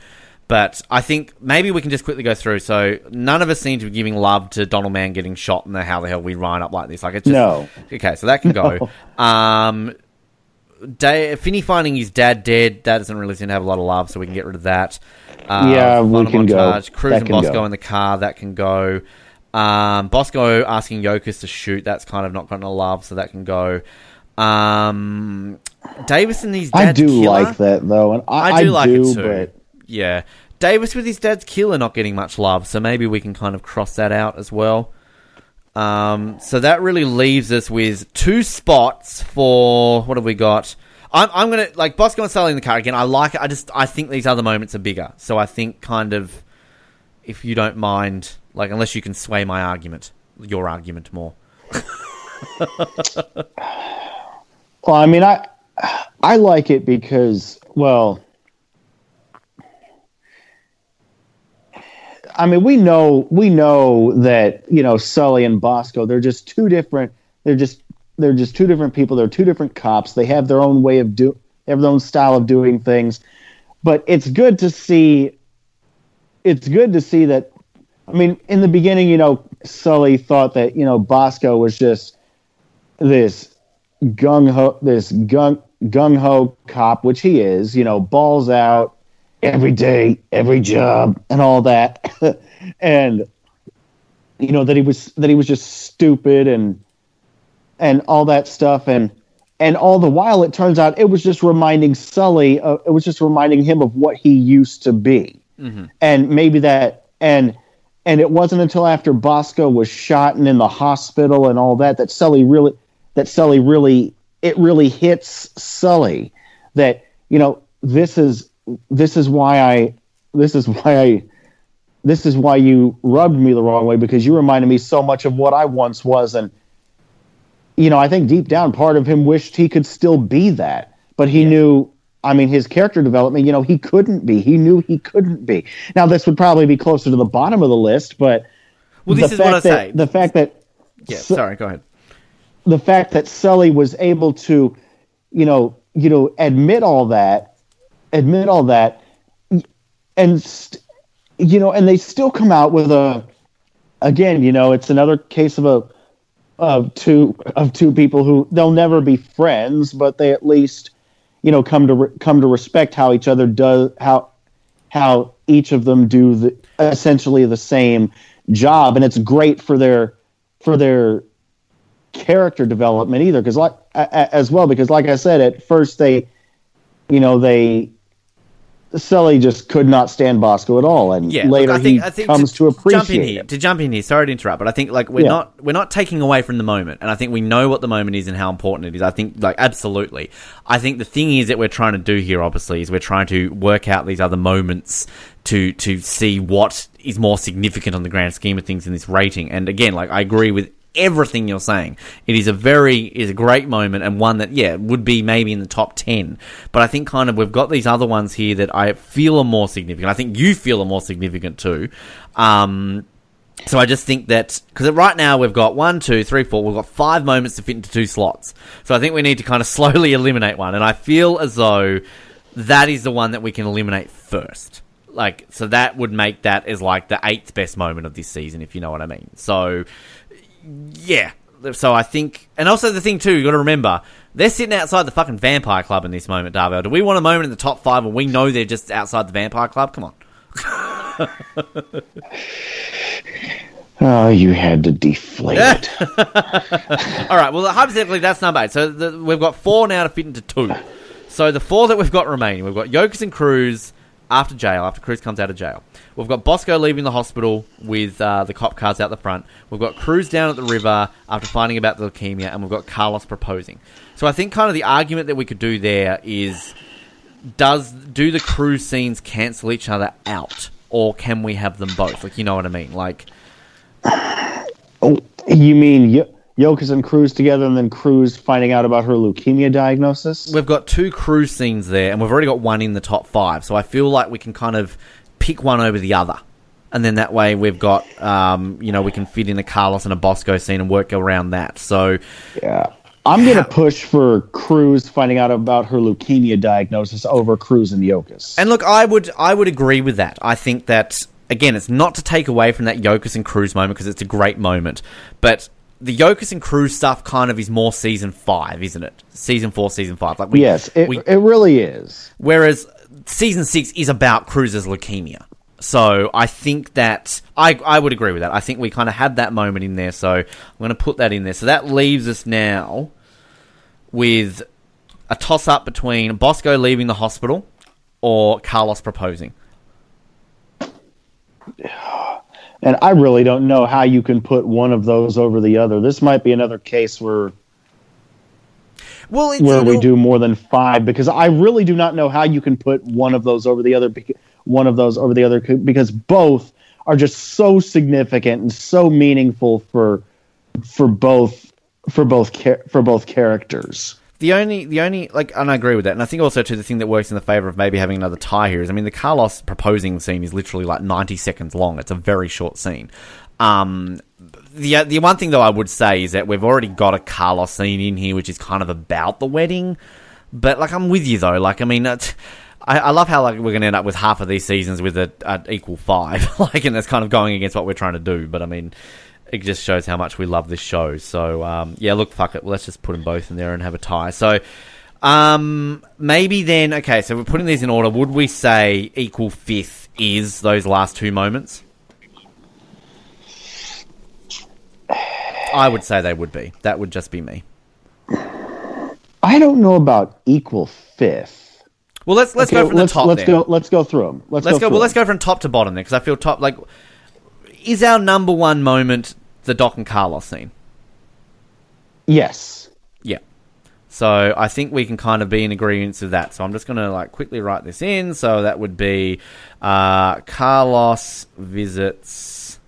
But I think maybe we can just quickly go through. So none of us seem to be giving love to Donald Mann getting shot and the how the hell we line up like this. Like it's just, no. Okay, so that can go. No. Um, Day, Finney finding his dad dead. That doesn't really seem to have a lot of love, so we can get rid of that. Uh, yeah, we can montage. go. Cruz that and Bosco go. in the car. That can go. Um, Bosco asking Yokas to shoot. That's kind of not gotten a love, so that can go. Um, Davis and his dad. I do killer. like that though, and I, I do I like do, it too. Yeah. Davis with his dad's killer not getting much love, so maybe we can kind of cross that out as well. Um, so that really leaves us with two spots for what have we got? I'm, I'm gonna like Bosco and Sully in the car again. I like it. I just I think these other moments are bigger. So I think kind of if you don't mind, like unless you can sway my argument, your argument more. well, I mean, I I like it because well, I mean, we know we know that you know Sully and Bosco. They're just two different. They're just they're just two different people. They're two different cops. They have their own way of do. They have their own style of doing things. But it's good to see. It's good to see that. I mean, in the beginning, you know, Sully thought that you know Bosco was just this gung ho, this gung gung ho cop, which he is. You know, balls out every day, every job, and all that, and you know that he was that he was just stupid and and all that stuff, and and all the while it turns out it was just reminding Sully, uh, it was just reminding him of what he used to be, mm-hmm. and maybe that and. And it wasn't until after Bosco was shot and in the hospital and all that that Sully really that Sully really it really hits Sully that you know this is this is why I this is why I this is why you rubbed me the wrong way because you reminded me so much of what I once was and you know, I think deep down, part of him wished he could still be that, but he yeah. knew. I mean, his character development, you know, he couldn't be. He knew he couldn't be. Now, this would probably be closer to the bottom of the list, but well, this is what I say. The fact that yeah, sorry, go ahead. The fact that Sully was able to, you know, you know, admit all that, admit all that, and st- you know, and they still come out with a, again, you know, it's another case of a of two of two people who they'll never be friends, but they at least you know come to re- come to respect how each other does how how each of them do the, essentially the same job, and it's great for their for their character development either because like as well because like I said at first they you know they Sully just could not stand Bosco at all, and yeah, later look, I think, he I think comes to, to appreciate jump in here, it. To jump in here, sorry to interrupt, but I think like we're yeah. not we're not taking away from the moment, and I think we know what the moment is and how important it is. I think like absolutely. I think the thing is that we're trying to do here, obviously, is we're trying to work out these other moments to to see what is more significant on the grand scheme of things in this rating. And again, like I agree with everything you're saying. It is a very is a great moment and one that yeah would be maybe in the top ten. But I think kind of we've got these other ones here that I feel are more significant. I think you feel are more significant too. Um, so I just think that because right now we've got one, two, three, four. We've got five moments to fit into two slots. So I think we need to kind of slowly eliminate one. And I feel as though that is the one that we can eliminate first. Like so that would make that as like the eighth best moment of this season, if you know what I mean. So yeah. So I think, and also the thing too, you got to remember they're sitting outside the fucking Vampire Club in this moment, Darvell. Do we want a moment in the top five when we know they're just outside the Vampire Club? Come on. oh, you had to deflate it. All right. Well, hypothetically, that's number eight. So the, we've got four now to fit into two. So the four that we've got remaining, we've got Yokas and Cruz after jail, after Cruz comes out of jail. We've got Bosco leaving the hospital with uh, the cop cars out the front. We've got Cruz down at the river after finding about the leukemia, and we've got Carlos proposing. So I think kind of the argument that we could do there is does do the Cruz scenes cancel each other out, or can we have them both? Like you know what I mean? Like, oh, you mean y- Yokas and Cruz together, and then Cruz finding out about her leukemia diagnosis? We've got two Cruz scenes there, and we've already got one in the top five. So I feel like we can kind of pick one over the other. And then that way we've got, um, you know, we can fit in a Carlos and a Bosco scene and work around that. So, yeah. I'm going to push for Cruz finding out about her leukemia diagnosis over Cruz and Yokas. And look, I would I would agree with that. I think that again, it's not to take away from that Yokas and Cruz moment because it's a great moment, but the Yokas and Cruz stuff kind of is more season five, isn't it? Season four, season five. Like we, yes, it, we, it really is. Whereas season six is about Cruz's leukemia. So I think that I I would agree with that. I think we kind of had that moment in there, so I'm going to put that in there. So that leaves us now with a toss up between Bosco leaving the hospital or Carlos proposing. And I really don't know how you can put one of those over the other. This might be another case where well, where we do more than five because I really do not know how you can put one of those over the other one of those over the other because both are just so significant and so meaningful for for both for both for both characters. The only, the only, like, and I agree with that. And I think also, too, the thing that works in the favor of maybe having another tie here is, I mean, the Carlos proposing scene is literally like 90 seconds long. It's a very short scene. Um, the the one thing though I would say is that we've already got a Carlos scene in here, which is kind of about the wedding. But like, I'm with you though. Like, I mean, I, I love how like we're going to end up with half of these seasons with a, a equal five. like, and that's kind of going against what we're trying to do. But I mean, it just shows how much we love this show. So um, yeah, look, fuck it. Let's just put them both in there and have a tie. So. Um, maybe then, okay, so we're putting these in order. Would we say equal fifth is those last two moments? I would say they would be. That would just be me. I don't know about equal fifth. Well, let's let's okay, go from let's, the top. Let's then. go. Let's go through them. Let's, let's go. go well, let's go from top to bottom then, because I feel top. Like, is our number one moment the Doc and Carlos scene? Yes. Yeah. So I think we can kind of be in agreement with that. So I'm just going to like quickly write this in. So that would be uh, Carlos visits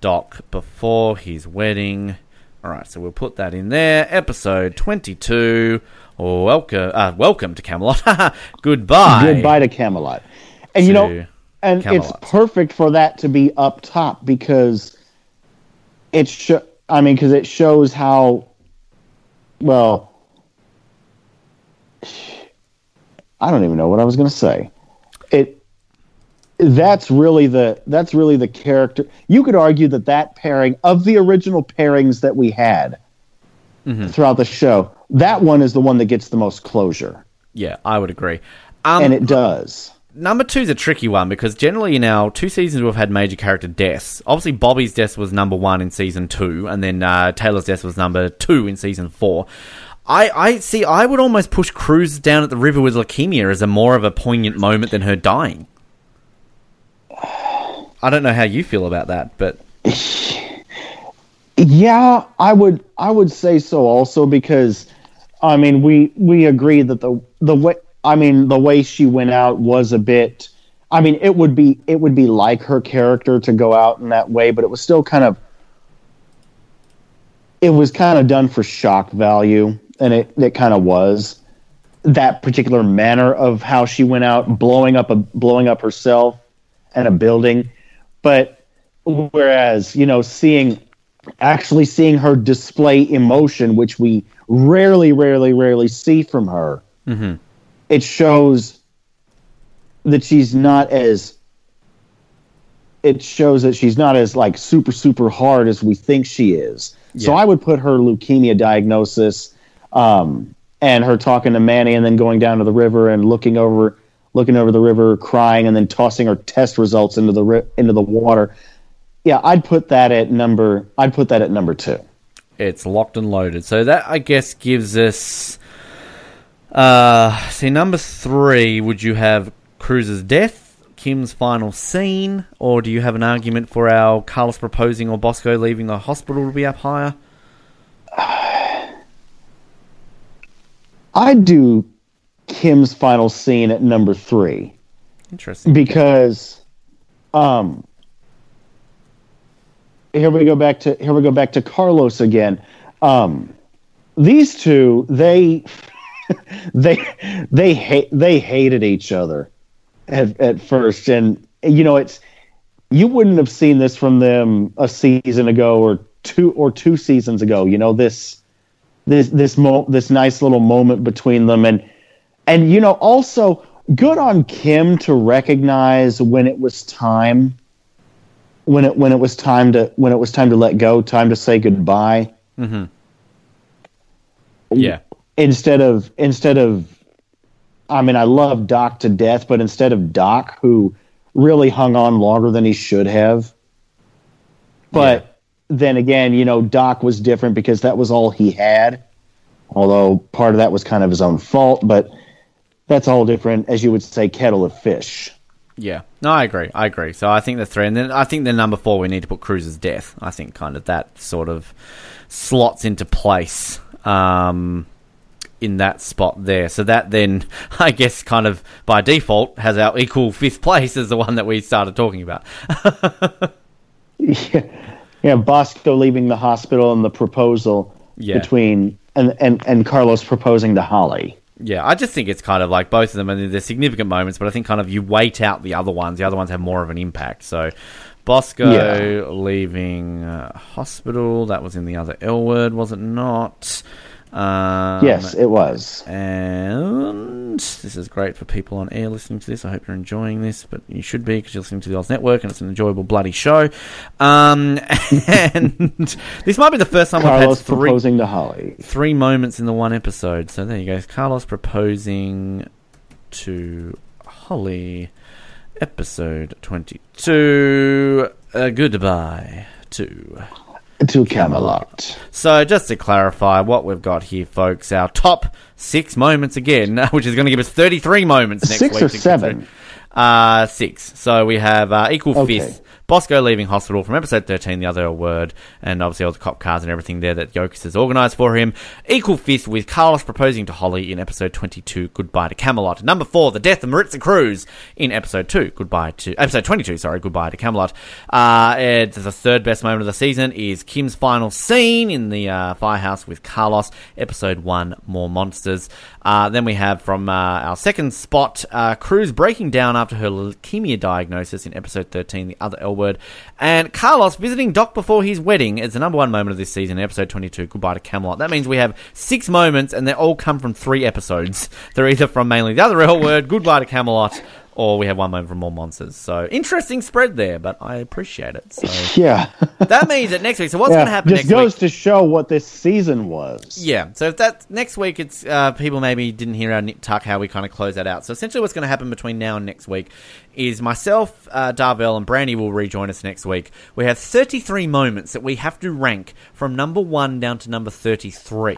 Doc before his wedding All right, so we'll put that in there. Episode 22. Welcome, uh, welcome to Camelot. Goodbye. Goodbye to Camelot. And you know, and Camelot. it's perfect for that to be up top because it's. Sh- I mean, because it shows how. Well, I don't even know what I was going to say. It that's really the that's really the character. You could argue that that pairing of the original pairings that we had mm-hmm. throughout the show, that one is the one that gets the most closure. Yeah, I would agree. Um, and it does. Number two is a tricky one because generally in our two seasons we've had major character deaths. Obviously, Bobby's death was number one in season two, and then uh, Taylor's death was number two in season four. I, I see. I would almost push Cruz down at the river with leukemia as a more of a poignant moment than her dying. I don't know how you feel about that, but yeah, I would. I would say so also because, I mean, we we agree that the the way I mean the way she went out was a bit. I mean, it would be it would be like her character to go out in that way, but it was still kind of it was kind of done for shock value and it, it kind of was that particular manner of how she went out blowing up a blowing up herself and a building but whereas you know seeing actually seeing her display emotion which we rarely rarely rarely see from her mm-hmm. It shows that she's not as it shows that she's not as like super super hard as we think she is yeah. so i would put her leukemia diagnosis um, and her talking to Manny and then going down to the river and looking over looking over the river, crying, and then tossing her test results into the ri- into the water. Yeah, I'd put that at number. I'd put that at number two. It's locked and loaded. So that I guess gives us. Uh, see, number three. Would you have Cruz's death, Kim's final scene, or do you have an argument for our Carlos proposing or Bosco leaving the hospital to be up higher? I'd do Kim's final scene at number three. Interesting. Because um here we go back to here we go back to Carlos again. Um these two, they they they hate they hated each other at, at first. And you know, it's you wouldn't have seen this from them a season ago or two or two seasons ago. You know, this this this mo- this nice little moment between them and and you know also good on Kim to recognize when it was time when it when it was time to when it was time to let go, time to say goodbye. Mm-hmm. Yeah. Instead of instead of I mean I love Doc to death, but instead of Doc who really hung on longer than he should have. But then again, you know, Doc was different because that was all he had. Although part of that was kind of his own fault, but that's all different, as you would say, kettle of fish. Yeah, no, I agree. I agree. So I think the three, and then I think the number four, we need to put Cruz's death. I think kind of that sort of slots into place um, in that spot there. So that then, I guess, kind of by default, has our equal fifth place as the one that we started talking about. yeah yeah, Bosco leaving the hospital and the proposal yeah. between and, and and Carlos proposing to Holly. Yeah, I just think it's kind of like both of them, and they're significant moments. But I think kind of you wait out the other ones. The other ones have more of an impact. So Bosco yeah. leaving uh, hospital. That was in the other L word, was it not? Um, yes, it was. And this is great for people on air listening to this. I hope you're enjoying this, but you should be because you're listening to the Oz Network and it's an enjoyable bloody show. Um, and this might be the first time Carlos we've had three, proposing to Holly. Three moments in the one episode. So there you go. Carlos proposing to Holly. Episode 22. Uh, goodbye to to Camelot. So, just to clarify what we've got here, folks, our top six moments again, which is going to give us 33 moments next six week. Six or seven? Uh, six. So we have uh, equal okay. fifth Bosco leaving hospital from episode 13, The Other Word, and obviously all the cop cars and everything there that Yokas has organised for him. Equal fifth with Carlos proposing to Holly in episode 22, Goodbye to Camelot. Number four, The Death of Maritza Cruz in episode 2, Goodbye to, episode 22, sorry, Goodbye to Camelot. Uh, and the third best moment of the season is Kim's final scene in the uh, firehouse with Carlos, episode 1, More Monsters. Uh, then we have from uh, our second spot, uh, Cruz breaking down after her leukemia diagnosis in episode 13, The Other L Word. And Carlos visiting Doc before his wedding is the number one moment of this season, episode 22, Goodbye to Camelot. That means we have six moments, and they all come from three episodes. They're either from mainly The Other L Word, Goodbye to Camelot, or we have one moment from more monsters. So interesting spread there, but I appreciate it. So yeah, that means that next week. So what's yeah, going to happen just next goes week? to show what this season was. Yeah. So if that next week, it's uh, people maybe didn't hear our nip tuck how we kind of close that out. So essentially, what's going to happen between now and next week is myself, uh, Darvell, and Brandy will rejoin us next week. We have 33 moments that we have to rank from number one down to number 33.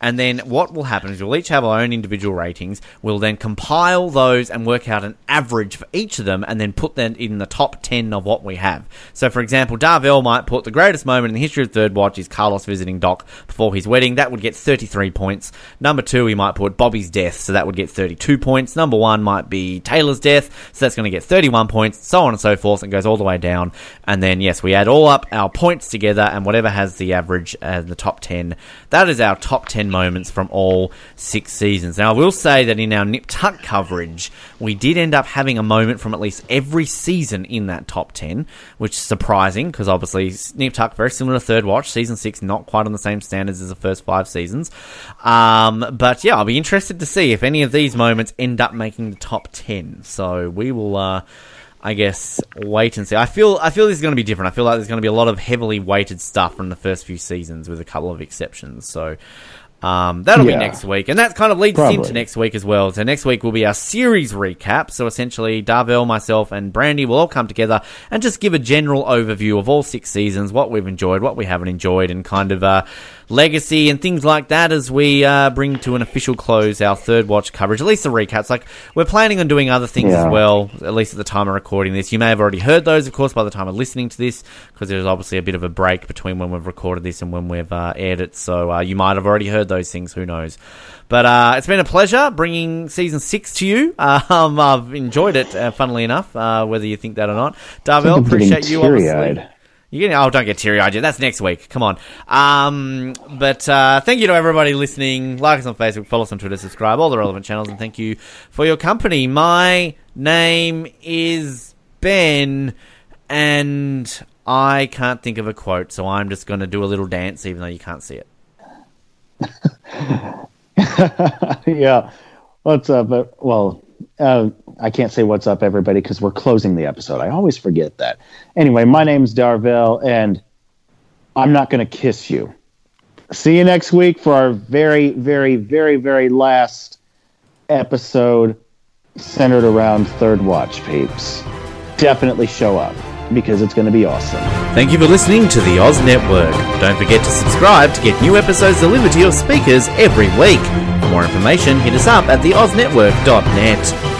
And then what will happen is we'll each have our own individual ratings. We'll then compile those and work out an average for each of them and then put them in the top 10 of what we have. So, for example, Darvell might put the greatest moment in the history of Third Watch is Carlos visiting Doc before his wedding. That would get 33 points. Number two, he might put Bobby's death, so that would get 32 points. Number one might be Taylor's death, so that's going to get 31 points, so on and so forth, and goes all the way down. And then, yes, we add all up our points together, and whatever has the average and the top 10, that is our top 10 moments from all six seasons. Now, I will say that in our Nip Tuck coverage, we did end up having a moment from at least every season in that top 10, which is surprising because obviously Nip Tuck, very similar to Third Watch. Season 6, not quite on the same standards as the first five seasons. Um, but yeah, I'll be interested to see if any of these moments end up making the top 10. So we will. Uh, I guess wait and see. I feel I feel this is going to be different. I feel like there's going to be a lot of heavily weighted stuff from the first few seasons, with a couple of exceptions. So um, that'll Yeah. be next week, and that kind of leads us Probably. into next week as well. So next week will be our series recap. So essentially, Darvell, myself, and Brandy will all come together and just give a general overview of all six seasons, what we've enjoyed, what we haven't enjoyed, and kind of uh, legacy and things like that as we uh, bring to an official close our third watch coverage. At least the recaps. Like we're planning on doing other things Yeah. as well. At least at the time of recording this, you may have already heard those, of course, by the time of listening to this, because there's obviously a bit of a break between when we've recorded this and when we've uh, aired it. So uh, you might have already heard those things. Who knows? But uh, it's been a pleasure bringing season six to you. Um, I've enjoyed it, uh, funnily enough, uh, whether you think that or not. Darvell, appreciate you. Obviously. You getting? Oh, don't get teary eyed yet. That's next week. Come on. Um, but uh, thank you to everybody listening. Like us on Facebook, follow us on Twitter, subscribe, all the relevant channels, and thank you for your company. My name is Ben, and I can't think of a quote, so I'm just going to do a little dance, even though you can't see it. yeah. What's up? Well, uh, I can't say what's up, everybody, because we're closing the episode. I always forget that. Anyway, my name's Darvell, and I'm not going to kiss you. See you next week for our very, very, very, very last episode centered around Third Watch, peeps. Definitely show up because it's going to be awesome. Thank you for listening to the Oz Network. Don't forget to subscribe to get new episodes delivered to your speakers every week. For more information, hit us up at theoznetwork.net.